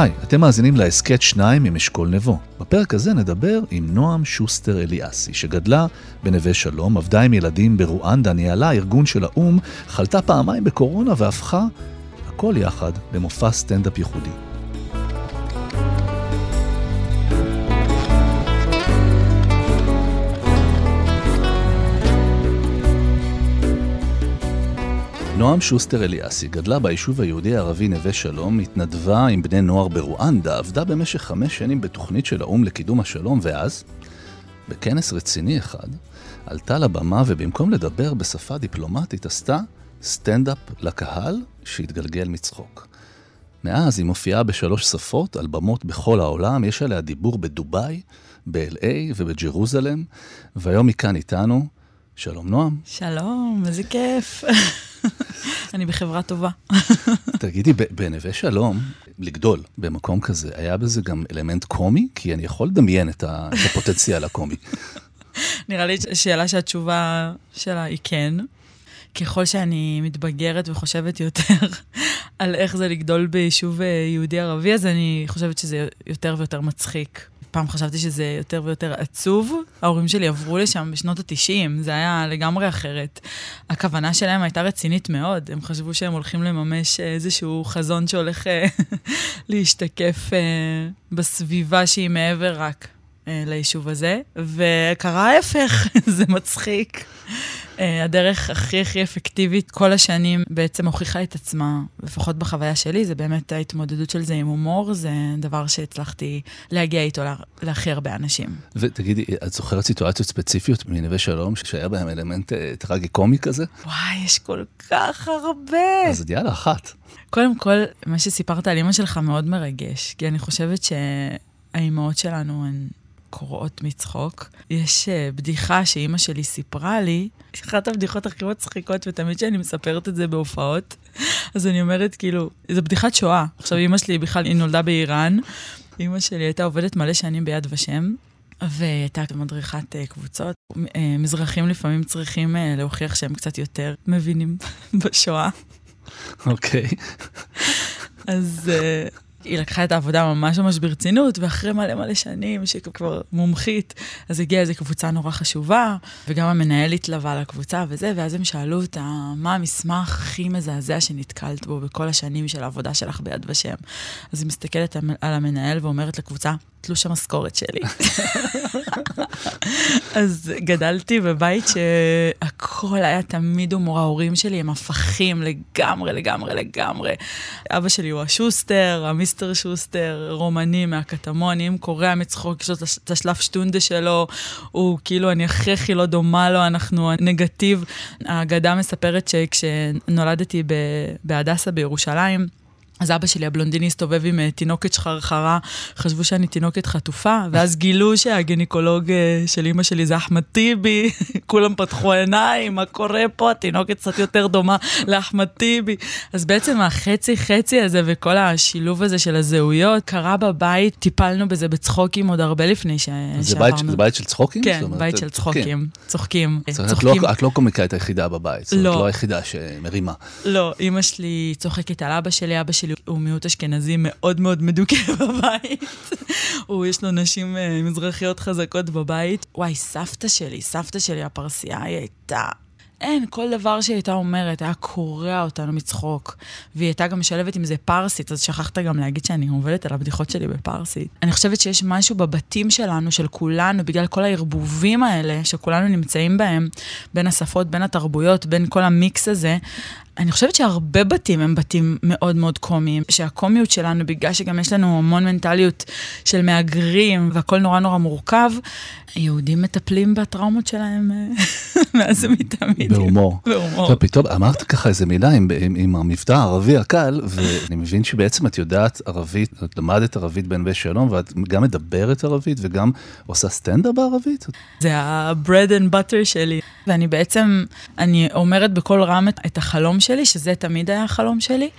היי, אתם מאזינים להסכת שניים עם אשכול נבו. בפרק הזה נדבר עם נועם שוסטר אליאסי, שגדלה בנווה שלום, עבדה עם ילדים ברואנדה, ניהלה ארגון של האו"ם, חלתה פעמיים בקורונה והפכה הכל יחד למופע סטנדאפ ייחודי. נועם שוסטר אליאסי גדלה ביישוב היהודי-ערבי נווה שלום, התנדבה עם בני נוער ברואנדה, עבדה במשך חמש שנים בתוכנית של האו"ם לקידום השלום, ואז, בכנס רציני אחד, עלתה לבמה ובמקום לדבר בשפה דיפלומטית עשתה סטנדאפ לקהל שהתגלגל מצחוק. מאז היא מופיעה בשלוש שפות על במות בכל העולם, יש עליה דיבור בדובאי, ב-LA ובג'רוזלם, והיום היא כאן איתנו. שלום נועם. שלום, איזה כיף. אני בחברה טובה. תגידי, בנווה שלום, לגדול במקום כזה, היה בזה גם אלמנט קומי? כי אני יכול לדמיין את הפוטנציאל הקומי. נראה לי שאלה שהתשובה שלה היא כן. ככל שאני מתבגרת וחושבת יותר על איך זה לגדול ביישוב אה, יהודי-ערבי, אז אני חושבת שזה יותר ויותר מצחיק. פעם חשבתי שזה יותר ויותר עצוב. ההורים שלי עברו לשם בשנות ה-90, זה היה לגמרי אחרת. הכוונה שלהם הייתה רצינית מאוד, הם חשבו שהם הולכים לממש איזשהו חזון שהולך אה, להשתקף אה, בסביבה שהיא מעבר רק אה, ליישוב הזה, וקרה ההפך, זה מצחיק. אה, הדרך הכי הכי אפקטיבית כל השנים בעצם הוכיחה את עצמה, לפחות בחוויה שלי, זה באמת ההתמודדות של זה עם הומור, זה דבר שהצלחתי להגיע איתו להכי הרבה אנשים. ותגידי, את זוכרת סיטואציות ספציפיות מנווה שלום, שהיה בהם אלמנט אה, טרגי-קומי כזה? וואי, יש כל כך הרבה. אז יאללה, אחת. קודם כל, מה שסיפרת על אימא שלך מאוד מרגש, כי אני חושבת שהאימהות שלנו הן קורעות מצחוק. יש uh, בדיחה שאימא שלי סיפרה לי, אחת הבדיחות הכי מצחיקות, ותמיד כשאני מספרת את זה בהופעות, אז אני אומרת, כאילו, זו בדיחת שואה. עכשיו, אימא שלי בכלל, היא נולדה באיראן. אימא שלי הייתה עובדת מלא שנים ביד ושם. והייתה מדריכת uh, קבוצות. Uh, מזרחים לפעמים צריכים להוכיח שהם קצת יותר מבינים בשואה. אוקיי. אז היא לקחה את העבודה ממש ממש ברצינות, ואחרי מלא מלא שנים, שהיא כבר מומחית, אז הגיעה איזו קבוצה נורא חשובה, וגם המנהל התלווה לקבוצה וזה, ואז הם שאלו אותה, מה המסמך הכי מזעזע שנתקלת בו בכל השנים של העבודה שלך ביד ושם? אז היא מסתכלת על המנהל ואומרת לקבוצה, תלוש המשכורת שלי. אז גדלתי בבית שהכל היה תמיד הומור. ההורים שלי הם הפכים לגמרי, לגמרי, לגמרי. אבא שלי הוא השוסטר, המיסטר שוסטר, רומני מהקטמון, אם קורע מצחוק, יש לו את השלף שטונדה שלו, הוא כאילו, אני הכי הכי לא דומה לו, אנחנו נגטיב. האגדה מספרת שכשנולדתי בהדסה בירושלים, אז אבא שלי הבלונדיני הסתובב עם uh, תינוקת שחרחרה, חשבו שאני תינוקת חטופה, ואז גילו שהגינקולוג uh, של אימא שלי זה אחמד טיבי, כולם פתחו עיניים, מה קורה פה? התינוקת קצת יותר דומה לאחמד טיבי. אז בעצם החצי-חצי הזה וכל השילוב הזה של הזהויות קרה בבית, טיפלנו בזה בצחוקים עוד הרבה לפני ש... זה בית, זה בית של צחוקים? כן, אומרת, בית של צחוקים. צוחקים. צוחקים. צוחקים. את, לא, לא קומיקאית היחידה בבית, זאת לא. את לא היחידה שמרימה. לא, אימא שלי צוחקת על אבא שלי, אבא שלי שלי הוא מיעוט אשכנזי מאוד מאוד מדוכא בבית. הוא, יש לו נשים uh, מזרחיות חזקות בבית. וואי, סבתא שלי, סבתא שלי, הפרסייה, היא הייתה אין, כל דבר שהיא הייתה אומרת היה קורע אותנו מצחוק. והיא הייתה גם משלבת עם זה פרסית, אז שכחת גם להגיד שאני עובדת על הבדיחות שלי בפרסית. אני חושבת שיש משהו בבתים שלנו, של כולנו, בגלל כל הערבובים האלה שכולנו נמצאים בהם, בין השפות, בין התרבויות, בין כל המיקס הזה, אני חושבת שהרבה בתים הם בתים מאוד מאוד קומיים, שהקומיות שלנו, בגלל שגם יש לנו המון מנטליות של מהגרים והכל נורא נורא מורכב, יהודים מטפלים בטראומות שלהם אה, מאז ומתמיד. בהומור. בהומור. פתאום אמרת ככה איזה מילה עם, עם, עם המבטא הערבי הקל, ואני מבין שבעצם את יודעת ערבית, את למדת ערבית בנווה שלום, ואת גם מדברת ערבית וגם עושה סטנדאפ בערבית? זה ה-bread and butter שלי. ואני בעצם, אני אומרת בקול רם את, את החלום שלי, שזה תמיד היה החלום שלי.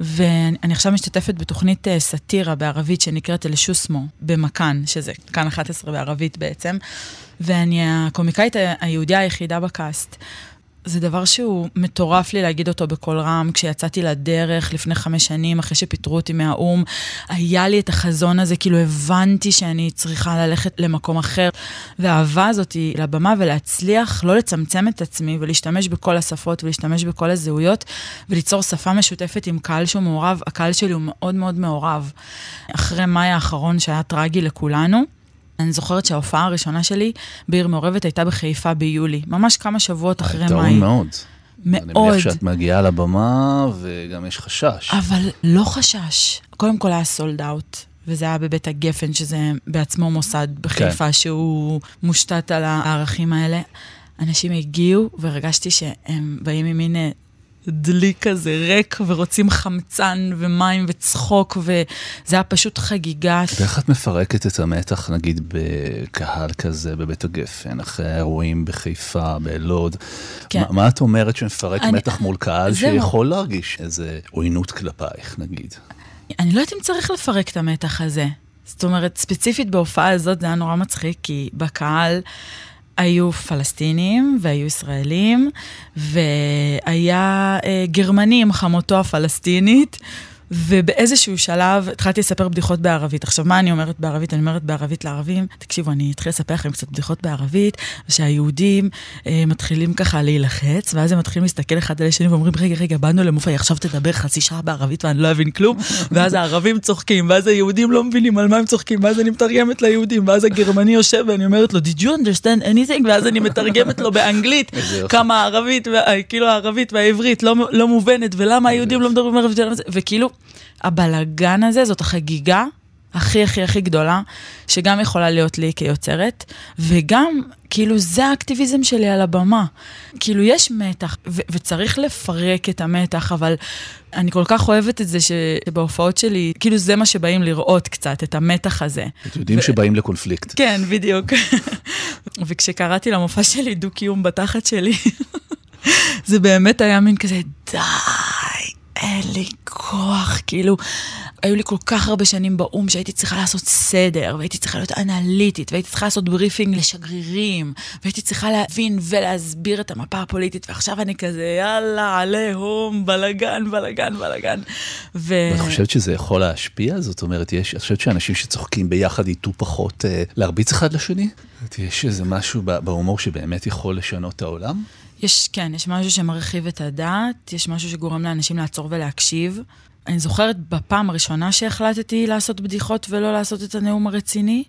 ואני עכשיו משתתפת בתוכנית אה, סאטירה בערבית שנקראת אל-שוסמו, במכאן, שזה כאן 11 בערבית בעצם, ואני הקומיקאית היהודיה היחידה בקאסט. זה דבר שהוא מטורף לי להגיד אותו בקול רם. כשיצאתי לדרך לפני חמש שנים, אחרי שפיטרו אותי מהאו"ם, היה לי את החזון הזה, כאילו הבנתי שאני צריכה ללכת למקום אחר. והאהבה הזאת היא לבמה ולהצליח לא לצמצם את עצמי ולהשתמש בכל השפות ולהשתמש בכל הזהויות וליצור שפה משותפת עם קהל שהוא מעורב. הקהל שלי הוא מאוד מאוד מעורב. אחרי מאי האחרון שהיה טרגי לכולנו, אני זוכרת שההופעה הראשונה שלי בעיר מעורבת הייתה בחיפה ביולי, ממש כמה שבועות אחרי מאי. טעון מאוד. מאוד. אני מניח שאת מגיעה לבמה וגם יש חשש. אבל לא חשש. קודם כל היה סולד אאוט. וזה היה בבית הגפן, שזה בעצמו מוסד בחיפה, כן. שהוא מושתת על הערכים האלה. אנשים הגיעו והרגשתי שהם באים עם מין אה, דלי כזה ריק, ורוצים חמצן ומים וצחוק, וזה היה פשוט חגיגה. ואיך את מפרקת את המתח, נגיד, בקהל כזה בבית הגפן, אחרי האירועים בחיפה, בלוד? כן. מה, מה את אומרת שמפרק אני, מתח מול קהל שיכול מה... להרגיש איזה עוינות כלפייך, נגיד? אני לא יודעת אם צריך לפרק את המתח הזה. זאת אומרת, ספציפית בהופעה הזאת זה היה נורא מצחיק, כי בקהל... היו פלסטינים והיו ישראלים, והיה אה, גרמני עם חמותו הפלסטינית, ובאיזשהו שלב התחלתי לספר בדיחות בערבית. עכשיו, מה אני אומרת בערבית? אני אומרת בערבית לערבים, תקשיבו, אני אתחיל לספר לכם קצת בדיחות בערבית, שהיהודים אה, מתחילים ככה להילחץ, ואז הם מתחילים להסתכל אחד על השני ואומרים, רגע, רגע, באנו למופע, עכשיו תדבר חצי שעה בערבית ואני לא אבין כלום, ואז הערבים צוחקים, ואז היהודים לא מבינים על מה הם צוחקים, ואז אני מתרגמת ליהודים, ואז הגרמני יושב ואני אומרת לו, did you understand anything? ואז אני מתרגמת לו באנגלית כמה הערבית, כאילו הערבית והעברית לא, לא מובנת, ולמה היהודים לא מדברים ערבית, וכאילו, הבלגן הזה, זאת החגיגה הכי הכי הכי גדולה, שגם יכולה להיות לי כיוצרת, וגם, כאילו, זה האקטיביזם שלי על הבמה. כאילו, יש מתח, ו- וצריך לפרק את המתח, אבל אני כל כך אוהבת את זה שבהופעות שלי, כאילו, זה מה שבאים לראות קצת, את המתח הזה. אתם יודעים ו- שבאים לקונפליקט. כן, בדיוק. וכשקראתי למופע שלי דו-קיום בתחת שלי, זה באמת היה מין כזה, די. אין לי כוח, כאילו, היו לי כל כך הרבה שנים באו"ם שהייתי צריכה לעשות סדר, והייתי צריכה להיות אנליטית, והייתי צריכה לעשות briefing לשגרירים, והייתי צריכה להבין ולהסביר את המפה הפוליטית, ועכשיו אני כזה, יאללה, עליהום, בלאגן, בלאגן, בלאגן. ו... ואת חושבת שזה יכול להשפיע? זאת אומרת, יש, את חושבת שאנשים שצוחקים ביחד ייטו פחות אה, להרביץ אחד לשני? יש איזה משהו בהומור שבאמת יכול לשנות את העולם? יש, כן, יש משהו שמרחיב את הדעת, יש משהו שגורם לאנשים לעצור ולהקשיב. אני זוכרת בפעם הראשונה שהחלטתי לעשות בדיחות ולא לעשות את הנאום הרציני,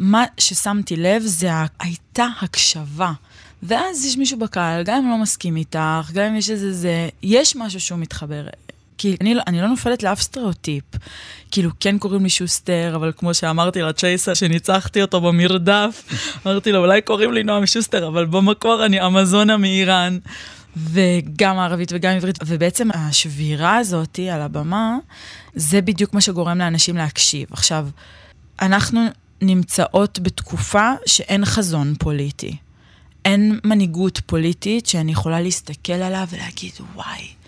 מה ששמתי לב זה הייתה הקשבה. ואז יש מישהו בקהל, גם אם לא מסכים איתך, גם אם יש איזה זה, יש משהו שהוא מתחבר. כי אני, לא, אני לא נופלת לאף סטריאוטיפ. כאילו, כן קוראים לי שוסטר, אבל כמו שאמרתי לצ'ייסר, שניצחתי אותו במרדף, אמרתי לו, אולי קוראים לי נועם שוסטר, אבל במקור אני אמזונה מאיראן. וגם ערבית וגם עברית, ובעצם השבירה הזאת על הבמה, זה בדיוק מה שגורם לאנשים להקשיב. עכשיו, אנחנו נמצאות בתקופה שאין חזון פוליטי. אין מנהיגות פוליטית שאני יכולה להסתכל עליה ולהגיד, וואי,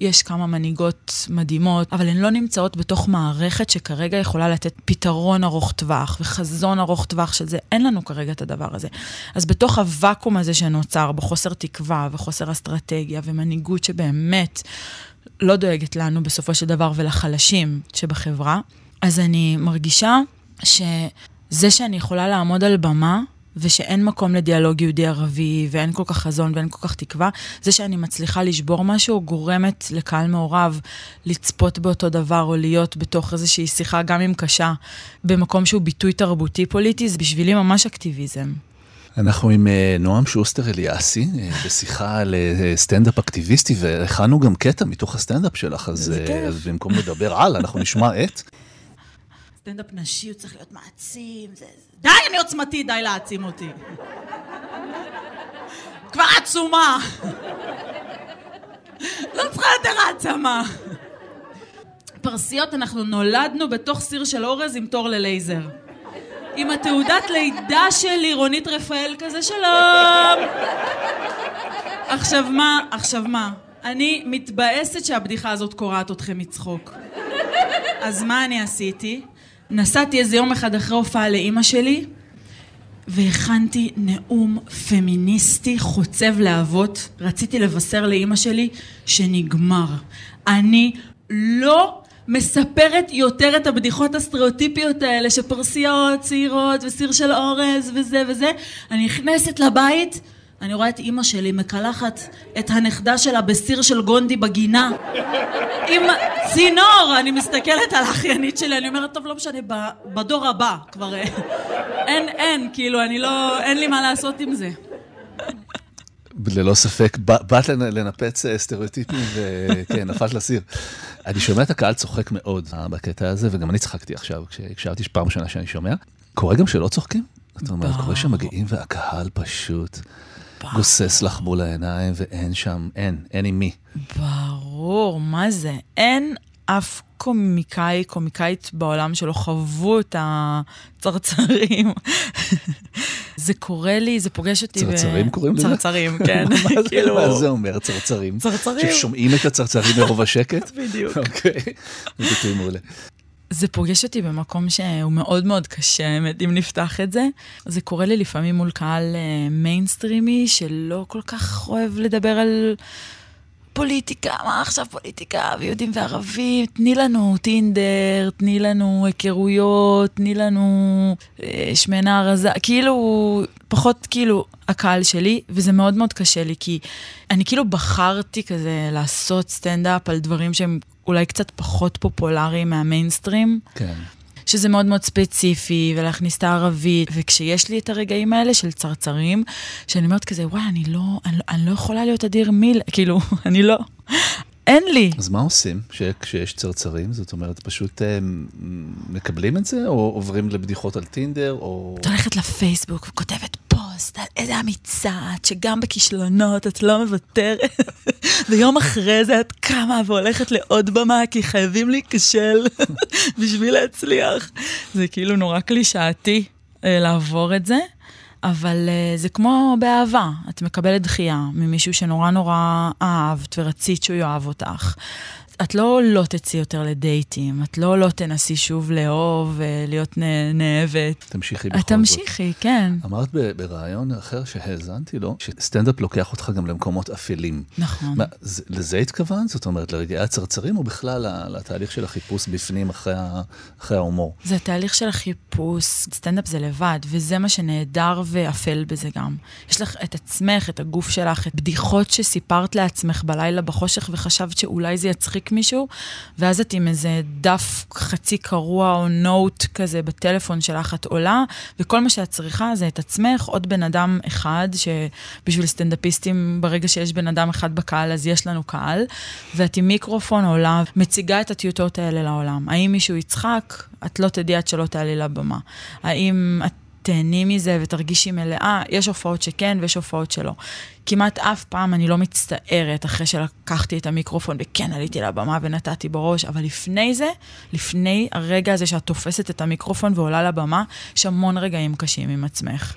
יש כמה מנהיגות מדהימות, אבל הן לא נמצאות בתוך מערכת שכרגע יכולה לתת פתרון ארוך טווח וחזון ארוך טווח של זה. אין לנו כרגע את הדבר הזה. אז בתוך הוואקום הזה שנוצר, בחוסר תקווה וחוסר אסטרטגיה ומנהיגות שבאמת לא דואגת לנו בסופו של דבר ולחלשים שבחברה, אז אני מרגישה שזה שאני יכולה לעמוד על במה ושאין מקום לדיאלוג יהודי-ערבי, ואין כל כך חזון ואין כל כך תקווה, זה שאני מצליחה לשבור משהו גורמת לקהל מעורב לצפות באותו דבר, או להיות בתוך איזושהי שיחה, גם אם קשה, במקום שהוא ביטוי תרבותי פוליטי, זה בשבילי ממש אקטיביזם. אנחנו עם אה, נועם שוסטר אליאסי, אה, בשיחה על אה, סטנדאפ אקטיביסטי, והכנו גם קטע מתוך הסטנדאפ שלך. אז במקום לדבר על, אנחנו נשמע את. סטנדאפ נשי, הוא צריך להיות מעצים. זה... די, אני עוצמתי, די להעצים אותי. כבר עצומה. לא צריכה יותר העצמה. פרסיות, אנחנו נולדנו בתוך סיר של אורז עם תור ללייזר. עם התעודת לידה שלי, רונית רפאל כזה, שלום. עכשיו מה, עכשיו מה? אני מתבאסת שהבדיחה הזאת קורעת אתכם מצחוק. אז מה אני עשיתי? נסעתי איזה יום אחד אחרי הופעה לאימא שלי, והכנתי נאום פמיניסטי חוצב להבות. רציתי לבשר לאימא שלי שנגמר. אני לא מספרת יותר את הבדיחות הסטריאוטיפיות האלה שפרסיות, צעירות וסיר של אורז וזה וזה. אני נכנסת לבית, אני רואה את אימא שלי מקלחת את הנכדה שלה בסיר של גונדי בגינה. עם צינור, אני מסתכלת על האחיינית שלי, אני אומרת, טוב, לא משנה, בדור הבא כבר אה, אין, אין, כאילו, אני לא, אין לי מה לעשות עם זה. ללא ספק, באת לנ- לנפץ אה, סטריאוטיפים, וכן, נפלת לסיר. אני שומע את הקהל צוחק מאוד אה, בקטע הזה, וגם אני צחקתי עכשיו, כשהקשבתי פעם ראשונה שאני שומע. קורה גם שלא צוחקים? זאת אומרת, קורה שמגיעים והקהל פשוט גוסס לך מול העיניים, ואין שם, אין, אין עם מי. ברור, מה זה? אין אף קומיקאי, קומיקאית בעולם שלא חוו את הצרצרים. זה קורה לי, זה פוגש אותי צרצרים קוראים לזה? צרצרים, כן. מה זה- כאילו, מה זה אומר, צרצרים? צרצרים. ששומעים את הצרצרים מרוב השקט? בדיוק. אוקיי, זה ביטוי מעולה. זה פוגש אותי במקום שהוא מאוד מאוד קשה, האמת, אם נפתח את זה. זה קורה לי לפעמים מול קהל אה, מיינסטרימי, שלא כל כך אוהב לדבר על פוליטיקה, מה עכשיו פוליטיקה, ויהודים וערבים, תני לנו טינדר, תני לנו היכרויות, תני לנו אה, שמנה רזה, כאילו, פחות כאילו הקהל שלי, וזה מאוד מאוד קשה לי, כי אני כאילו בחרתי כזה לעשות סטנדאפ על דברים שהם אולי קצת פחות פופולריים מהמיינסטרים. כן. שזה מאוד מאוד ספציפי, ולהכניס את הערבית, וכשיש לי את הרגעים האלה של צרצרים, שאני אומרת כזה, וואי, אני לא, אני, אני לא יכולה להיות אדיר מיל, כאילו, אני לא, אין לי. אז מה עושים ש- כשיש צרצרים? זאת אומרת, פשוט אה, מ- מקבלים את זה, או עוברים לבדיחות על טינדר, או... את הולכת לפייסבוק וכותבת איזה אמיצה את, שגם בכישלונות את לא מוותרת, ויום אחרי זה את קמה והולכת לעוד במה, כי חייבים להיכשל בשביל להצליח. זה כאילו נורא קלישאתי אה, לעבור את זה, אבל אה, זה כמו באהבה, את מקבלת דחייה ממישהו שנורא נורא אהבת ורצית שהוא יאהב אותך. את לא לא תצאי יותר לדייטים, את לא לא תנסי שוב לאהוב ולהיות נ- נאהבת. תמשיכי בכל את זאת. תמשיכי, כן. אמרת בריאיון אחר שהאזנתי לו, שסטנדאפ לוקח אותך גם למקומות אפלים. נכון. מה, זה- לזה התכוונת? זאת אומרת, לרגעי הצרצרים, או בכלל לתהליך של החיפוש בפנים אחרי ההומור? זה תהליך של החיפוש, סטנדאפ זה לבד, וזה מה שנהדר ואפל בזה גם. יש לך את עצמך, את הגוף שלך, את בדיחות שסיפרת לעצמך בלילה בחושך וחשבת שאולי זה יצחיק מישהו, ואז את עם איזה דף חצי קרוע או נוט כזה בטלפון שלך, את עולה, וכל מה שאת צריכה זה את עצמך, עוד בן אדם אחד, שבשביל סטנדאפיסטים, ברגע שיש בן אדם אחד בקהל, אז יש לנו קהל, ואת עם מיקרופון עולה, מציגה את הטיוטות האלה לעולם. האם מישהו יצחק? את לא תדעי עד שלא תעלי לבמה. האם את תהני מזה ותרגישי מלאה? יש הופעות שכן ויש הופעות שלא. כמעט אף פעם אני לא מצטערת אחרי שלקחתי את המיקרופון וכן עליתי לבמה ונתתי בראש, אבל לפני זה, לפני הרגע הזה שאת תופסת את המיקרופון ועולה לבמה, יש המון רגעים קשים עם עצמך.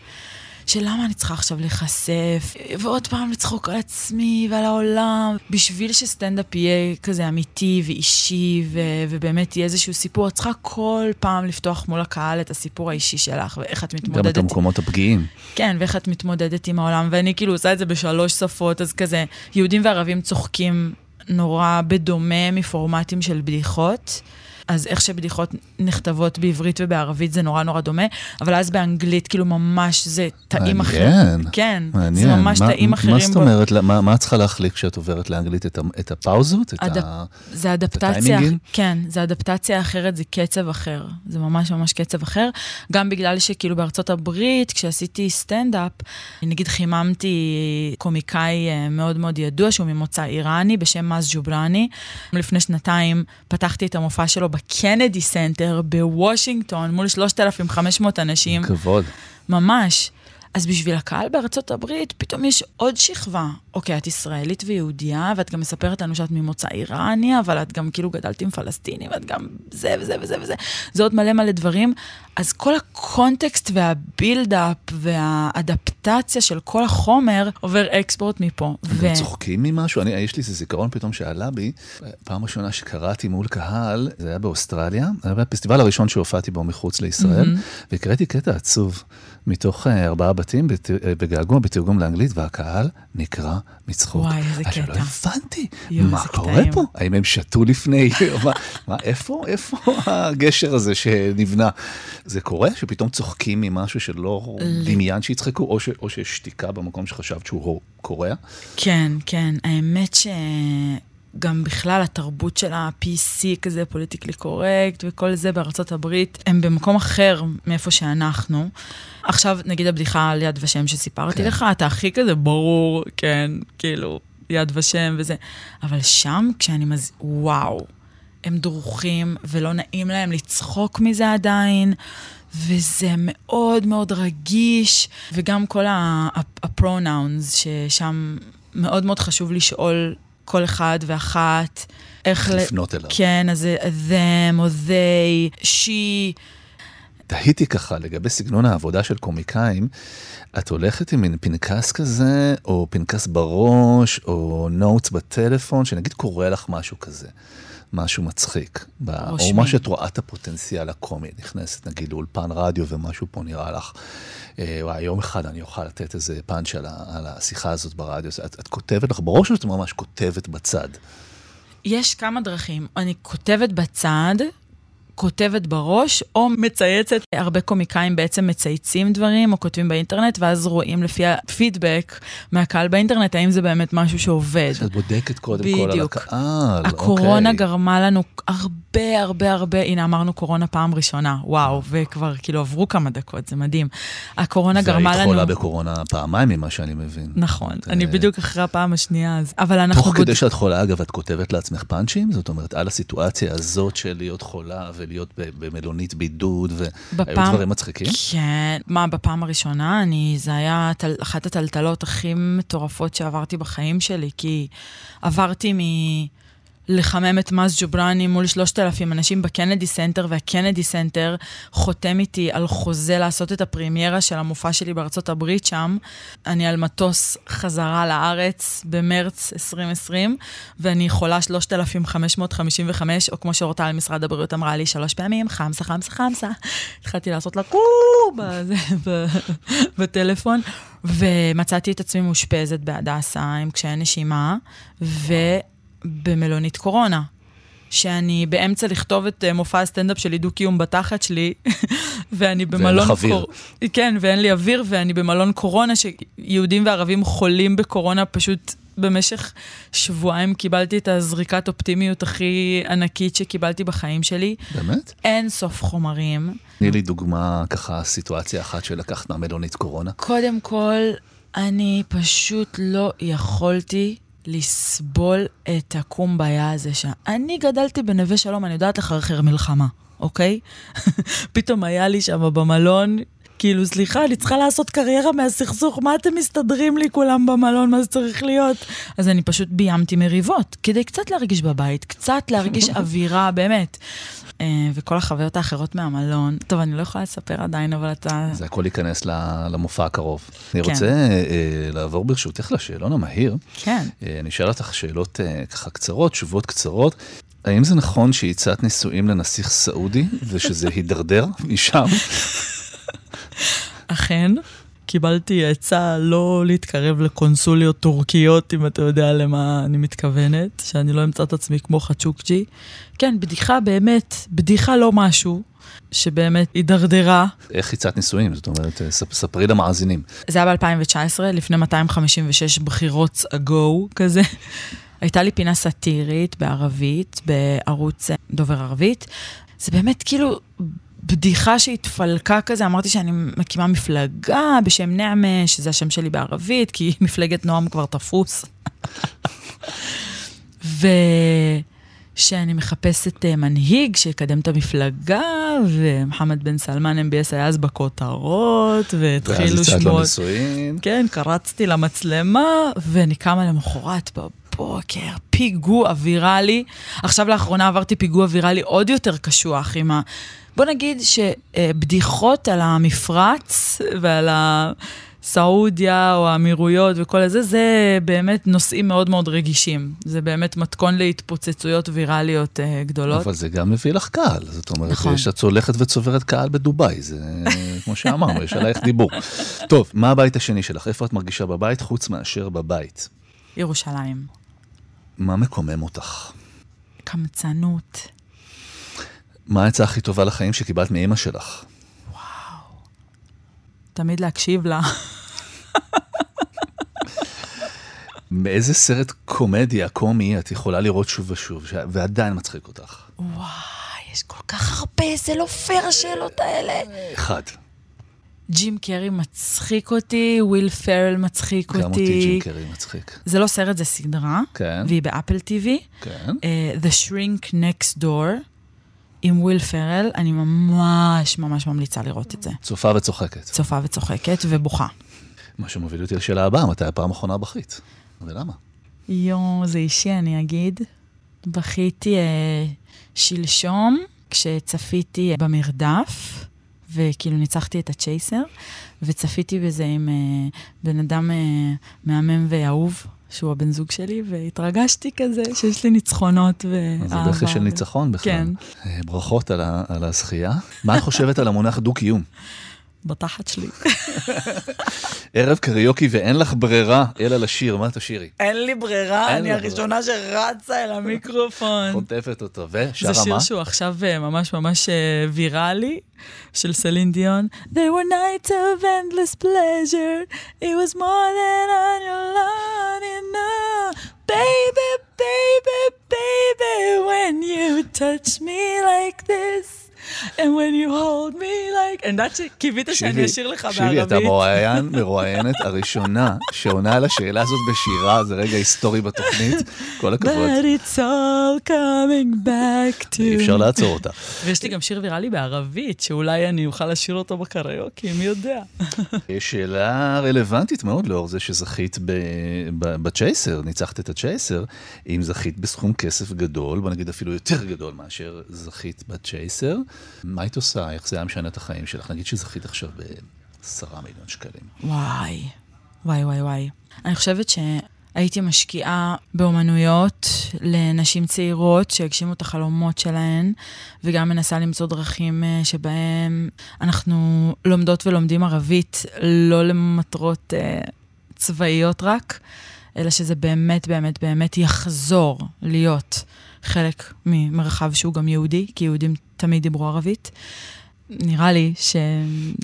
שלמה אני צריכה עכשיו להיחשף, ועוד פעם לצחוק על עצמי ועל העולם, בשביל שסטנדאפ יהיה כזה אמיתי ואישי, ו- ובאמת יהיה איזשהו סיפור, את צריכה כל פעם לפתוח מול הקהל את הסיפור האישי שלך, ואיך את גם מתמודדת. את המקומות הפגיעים. כן, ואיך את מתמודדת עם העולם, ואני כאילו עושה את זה בשלוש שפות, אז כזה, יהודים וערבים צוחקים נורא בדומה מפורמטים של בדיחות. אז איך שבדיחות נכתבות בעברית ובערבית זה נורא נורא דומה, אבל אז באנגלית כאילו ממש זה טעים אחרים. מעניין. כן, מעניין. זה ממש מה- טעים אחרים. מה זאת בו. אומרת? מה מה את צריכה להחליק כשאת עוברת לאנגלית? את את הפאוזות? את אדפ- ה... זה אדפטציה, הטיימינגים? כן, זה אדפטציה אחרת, זה קצב אחר. זה ממש ממש קצב אחר. גם בגלל שכאילו בארצות הברית, כשעשיתי סטנדאפ, נגיד חיממתי קומיקאי אה, מאוד מאוד ידוע, שהוא ממוצא איראני, בשם מאז ג'ובראני. לפני שנתיים פתחתי את המופע שלו בקנדי סנטר בוושינגטון, מול 3,500 אנשים. כבוד. ממש. אז בשביל הקהל בארצות הברית, פתאום יש עוד שכבה. אוקיי, את ישראלית ויהודייה, ואת גם מספרת לנו שאת ממוצא איראני, אבל את גם כאילו גדלת עם פלסטינים, ואת גם זה וזה וזה וזה. זה עוד מלא מלא דברים. אז כל הקונטקסט והבילדאפ והאדפטציה של כל החומר עובר אקספורט מפה. ו... צוחקים ממשהו? אני, יש לי איזה זיכרון פתאום שעלה בי. פעם ראשונה שקראתי מול קהל, זה היה באוסטרליה, זה היה הפסטיבל הראשון שהופעתי בו מחוץ לישראל, mm-hmm. והקראתי קטע עצוב מתוך uh, ארבעה בתים בת, uh, בגעגוע בתרגום לאנגלית, והקהל נקרע מצחוק. וואי, איזה קטע. לא הבנתי, מה קורה. פה? האם הם שתו לפני? מה, מה, איפה, איפה הגשר הזה שנבנה? זה קורה שפתאום צוחקים ממשהו שלא דמיין שיצחקו, או, ש, או שיש שתיקה במקום שחשבת שהוא קורע? כן, כן. האמת ש... גם בכלל התרבות של ה-PC כזה, פוליטיקלי קורקט וכל זה בארצות הברית, הם במקום אחר מאיפה שאנחנו. עכשיו, נגיד הבדיחה על יד ושם שסיפרתי כן. לך, אתה הכי כזה ברור, כן, כאילו, יד ושם וזה. אבל שם, כשאני מז... וואו, הם דרוכים ולא נעים להם לצחוק מזה עדיין. וזה מאוד מאוד רגיש, וגם כל הפרונאונס, ששם מאוד מאוד חשוב לשאול כל אחד ואחת, איך... לפנות אליו. כן, אז זה them או they, she. תהיתי ככה לגבי סגנון העבודה של קומיקאים, את הולכת עם מין פנקס כזה, או פנקס בראש, או נוטס בטלפון, שנגיד קורה לך משהו כזה. משהו מצחיק, ב- או. מה שאת רואה את הפוטנציאל הקומי, נכנסת נגיד לאולפן רדיו ומשהו פה נראה לך, אה, וואי, יום אחד אני אוכל לתת איזה פאנץ' על, ה- על השיחה הזאת ברדיו, את, את כותבת לך בראש או שאת ממש כותבת בצד? יש כמה דרכים. אני כותבת בצד, כותבת בראש, או מצייצת. הרבה קומיקאים בעצם מצייצים דברים, או כותבים באינטרנט, ואז רואים לפי הפידבק מהקהל באינטרנט, האם זה באמת משהו שעובד. שאת בודקת קודם כל על. הקהל, הקורונה אוקיי. גרמה לנו הרבה הרבה הרבה, הנה אמרנו קורונה פעם ראשונה, וואו, וכבר כאילו עברו כמה דקות, זה מדהים. הקורונה גרמה והיית לנו... חולה בקורונה פעמיים ממה שאני מבין. נכון, את, אני בדיוק אחרי הפעם השנייה, אז... אבל אנחנו... תוך בוד- כדי שאת חולה, אגב, את כותבת לעצמך פאנצ'ים? זאת אומרת, על הסיטואציה הזאת של להיות חולה ולהיות ב- במלונית בידוד, והיו בפעם- דברים מצחיקים? כן, מה, בפעם הראשונה, אני, זה היה טל, אחת הטלטלות הכי מטורפות שעברתי בחיים שלי, כי עברתי מ... לחמם את מאז ג'ובראני מול 3,000 אנשים בקנדי סנטר, והקנדי סנטר חותם איתי על חוזה לעשות את הפרימיירה של המופע שלי בארצות הברית שם. אני על מטוס חזרה לארץ במרץ 2020, ואני חולה 3,555, או כמו שאורטל משרד הבריאות אמרה לי שלוש פעמים, חמסה, חמסה, חמסה. התחלתי לעשות לה קו בטלפון, ומצאתי את עצמי מאושפזת בהדסה עם קשיי נשימה, ובמלונית קורונה. שאני באמצע לכתוב את אה, מופע הסטנדאפ שלי דו-קיום בתחת שלי, ואני במלון... לך אוויר. כן, ואין לי אוויר, ואני במלון קורונה, שיהודים וערבים חולים בקורונה פשוט במשך שבועיים קיבלתי את הזריקת אופטימיות הכי ענקית שקיבלתי בחיים שלי. באמת? אין סוף חומרים. תני לי דוגמה, ככה, סיטואציה אחת שלקחת מהמלונית קורונה. קודם כל, אני פשוט לא יכולתי לסבול את הקומביה הזה שם. אני גדלתי בנווה שלום, אני יודעת לחרחר מלחמה, אוקיי? פתאום היה לי שם במלון, כאילו, סליחה, אני צריכה לעשות קריירה מהסכסוך, מה אתם מסתדרים לי כולם במלון, מה זה צריך להיות? אז אני פשוט ביימתי מריבות, כדי קצת להרגיש בבית, קצת להרגיש אווירה, באמת. אה, וכל החוויות האחרות מהמלון, טוב, אני לא יכולה לספר עדיין, אבל אתה... זה הכל ייכנס למופע הקרוב. אני כן. רוצה אה, לעבור ברשותך לשאלון המהיר. כן. אה, אני אשאל אותך שאלות אה, ככה קצרות, תשובות קצרות. האם זה נכון שהצעת נישואים לנסיך סעודי ושזה הידרדר משם? אכן, קיבלתי עצה לא להתקרב לקונסוליות טורקיות, אם אתה יודע למה אני מתכוונת, שאני לא אמצא את עצמי כמו חצ'וקג'י. כן, בדיחה באמת, בדיחה לא משהו, שבאמת הידרדרה. איך הצעת נישואים? זאת אומרת, אה, ספ- ספרי למאזינים. זה היה ב-2019, לפני 256 בחירות אגו כזה. הייתה לי פינה סאטירית בערבית, בערוץ אה, דובר ערבית. זה באמת כאילו בדיחה שהתפלקה כזה, אמרתי שאני מקימה מפלגה בשם נעמה, שזה השם שלי בערבית, כי מפלגת נועם כבר תפוס. ושאני מחפשת אה, מנהיג שיקדם את המפלגה, ומוחמד בן סלמן MBS היה אז בכותרות, ואז והתחילו הצעת שמועות. לנישואים. כן, קרצתי למצלמה, ואני קמה למחרת בבוקר, פיגוע ויראלי. עכשיו לאחרונה עברתי פיגוע ויראלי עוד יותר קשוח עם ה... בוא נגיד שבדיחות על המפרץ ועל הסעודיה או האמירויות וכל הזה, זה באמת נושאים מאוד מאוד רגישים. זה באמת מתכון להתפוצצויות ויראליות אה, גדולות. אבל זה גם מביא לך קהל, זאת אומרת, נכון. יש את הולכת וצוברת קהל בדובאי, זה כמו שאמרנו, יש עלייך דיבור. טוב, מה הבית השני שלך? איפה את מרגישה בבית חוץ מאשר בבית? ירושלים. מה מקומם אותך? קמצנות. מה העצה הכי טובה לחיים שקיבלת מאימא שלך? תמיד להקשיב לה. מאיזה סרט קומדיה, קומי, את יכולה לראות שוב ושוב, ש- ועדיין מצחיק אותך? וואי, יש כל כך הרבה, זה לא פייר השאלות האלה. אחד. ג'ים קרי מצחיק אותי, וויל פארל מצחיק אותי. גם אותי ג'ים קרי מצחיק. זה לא סרט, זה סדרה, כן, והיא באפל TV. כן. אה, The Shrink Next Door, עם וויל פארל, אני ממש ממש ממליצה לראות את זה. צופה וצוחקת. צופה וצוחקת ובוכה. מה שמוביל אותי לשאלה הבאה, מתי הפעם האחרונה בכית? ולמה? יואו, זה אישי, אני אגיד. בכיתי uh, שלשום, כשצפיתי uh, במרדף, וכאילו ניצחתי את הצ'ייסר, וצפיתי בזה עם uh, בן אדם uh, מהמם ואהוב, שהוא הבן זוג שלי, והתרגשתי כזה שיש לי ניצחונות ואהבה. אז זה בכי של ניצחון בכלל. כן. אה, ברכות על, ה, על הזכייה. מה את חושבת על המונח דו-קיום? בתחת שלי. ערב קריוקי ואין לך ברירה אלא לשיר, מה תשירי? אין לי ברירה, אין אני הראשונה שרצה אל המיקרופון. חוטפת אותו, זה ושרה שיר מה? שהוא עכשיו אה, ממש ממש אה, ויראלי, של סלין דיון. They were nights of endless pleasure, it was more than on your lawn, you know. Baby, baby, baby, when you touch me like this, and when you hold me like... אני יודעת שקיווית שאני אשיר לך שירי, אתה בערבית. מרואיין, מרואיינת הראשונה שעונה על השאלה הזאת בשירה, זה רגע היסטורי בתוכנית, כל הכבוד. But it's all coming back to... אי אפשר לעצור אותה. ויש לי גם שיר ויראלי בערבית, שאולי אני אוכל לשיר אותו בקריוקי, מי יודע. שאלה רלוונטית מאוד לאור זה שזכית בצ'ייסר, ניצחת את הצ'ייסר, אם זכית בסכום כסף גדול, בוא נגיד אפילו יותר גדול מאשר זכית בצ'ייסר, מה היית עושה? איך זה היה משנה את החיים שלך? נגיד שזכית עכשיו בעשרה מיליון שקלים. וואי, וואי, וואי, וואי. אני חושבת שהייתי משקיעה באומנויות לנשים צעירות שהגשימו את החלומות שלהן, וגם מנסה למצוא דרכים אה, שבהן אנחנו לומדות ולומדים ערבית, לא למטרות אה, צבאיות רק, אלא שזה באמת, באמת, באמת יחזור להיות חלק ממרחב שהוא גם יהודי, כי יהודים תמיד דיברו ערבית. נראה לי ש...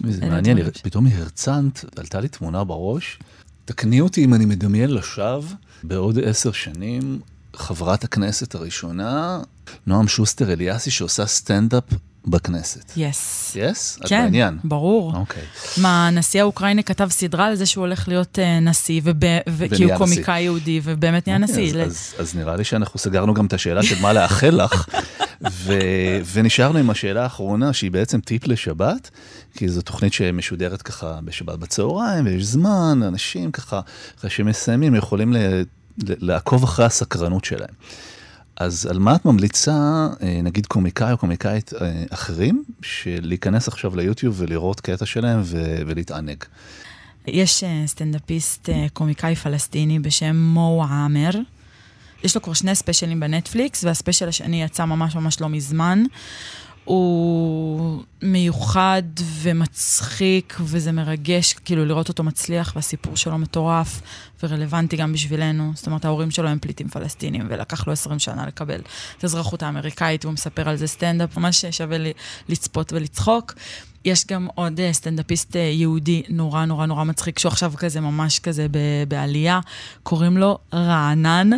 זה מעניין, ש- פתאום הרצנת, עלתה לי תמונה בראש. תקני אותי אם אני מדמיין לשווא, בעוד עשר שנים, חברת הכנסת הראשונה, נועם שוסטר אליאסי, שעושה סטנדאפ בכנסת. Yes. Yes? את כן, בעניין. ברור. אוקיי. מה, הנשיא האוקראיני כתב סדרה על זה שהוא הולך להיות אה, נשיא, וב- וכי ונהיה הוא קומיקאי יהודי, ובאמת נהיה אוקיי, נשיא. אז, אז, אז נראה לי שאנחנו סגרנו גם את השאלה של מה לאחל לך, ו, ונשארנו עם השאלה האחרונה, שהיא בעצם טיפ לשבת, כי זו תוכנית שמשודרת ככה בשבת בצהריים, ויש זמן, אנשים ככה, אחרי שהם מסיימים, יכולים ל, ל, לעקוב אחרי הסקרנות שלהם. אז על מה את ממליצה, אה, נגיד קומיקאי או קומיקאית אה, אחרים, שלהיכנס עכשיו ליוטיוב ולראות קטע שלהם ו- ולהתענג? יש אה, סטנדאפיסט קומיקאי פלסטיני בשם מו עאמר. יש לו כבר שני ספיישלים בנטפליקס, והספיישל השני יצא ממש ממש לא מזמן. הוא מיוחד ומצחיק, וזה מרגש, כאילו, לראות אותו מצליח, והסיפור שלו מטורף ורלוונטי גם בשבילנו. זאת אומרת, ההורים שלו הם פליטים פלסטינים, ולקח לו 20 שנה לקבל את האזרחות האמריקאית, והוא מספר על זה סטנדאפ, ממש שווה לי לצפות ולצחוק. יש גם עוד אה, סטנדאפיסט אה, יהודי נורא נורא נורא מצחיק, שהוא עכשיו כזה ממש כזה בעלייה, קוראים לו רענן.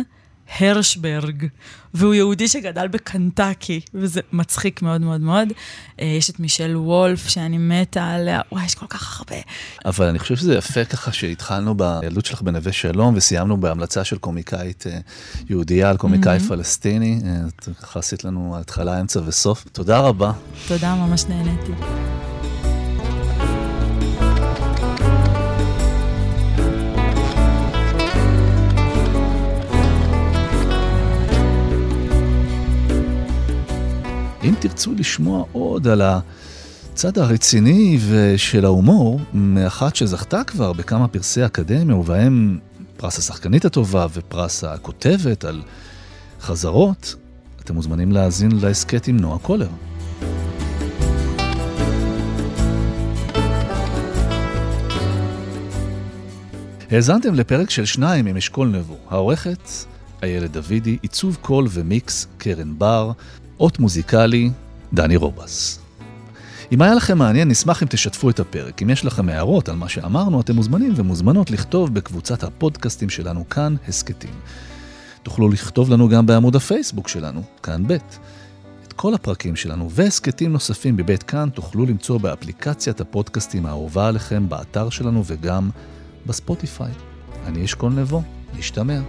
הרשברג, והוא יהודי שגדל בקנטקי, וזה מצחיק מאוד מאוד מאוד. אה, יש את מישל וולף, שאני מתה עליה, וואי, יש כל כך הרבה. אבל אני חושב שזה יפה ככה שהתחלנו בילדות שלך בנווה שלום, וסיימנו בהמלצה של קומיקאית אה, יהודייה על קומיקאי mm-hmm. פלסטיני. אה, את ככה עשית לנו התחלה, אמצע וסוף. תודה רבה. תודה, ממש נהניתי. אם תרצו לשמוע עוד על הצד הרציני של ההומור, מאחת שזכתה כבר בכמה פרסי אקדמיה, ובהם פרס השחקנית הטובה ופרס הכותבת על חזרות, אתם מוזמנים להאזין להסכת עם נועה קולר. האזנתם לפרק של שניים עם אשכול נבו, העורכת איילת דוידי, עיצוב קול ומיקס קרן בר, אות מוזיקלי, דני רובס. אם היה לכם מעניין, נשמח אם תשתפו את הפרק. אם יש לכם הערות על מה שאמרנו, אתם מוזמנים ומוזמנות לכתוב בקבוצת הפודקאסטים שלנו כאן, הסכתים. תוכלו לכתוב לנו גם בעמוד הפייסבוק שלנו, כאן ב'. את כל הפרקים שלנו והסכתים נוספים בבית כאן תוכלו למצוא באפליקציית הפודקאסטים האהובה עליכם, באתר שלנו וגם בספוטיפיי. אני אשכול נבו, נשתמע.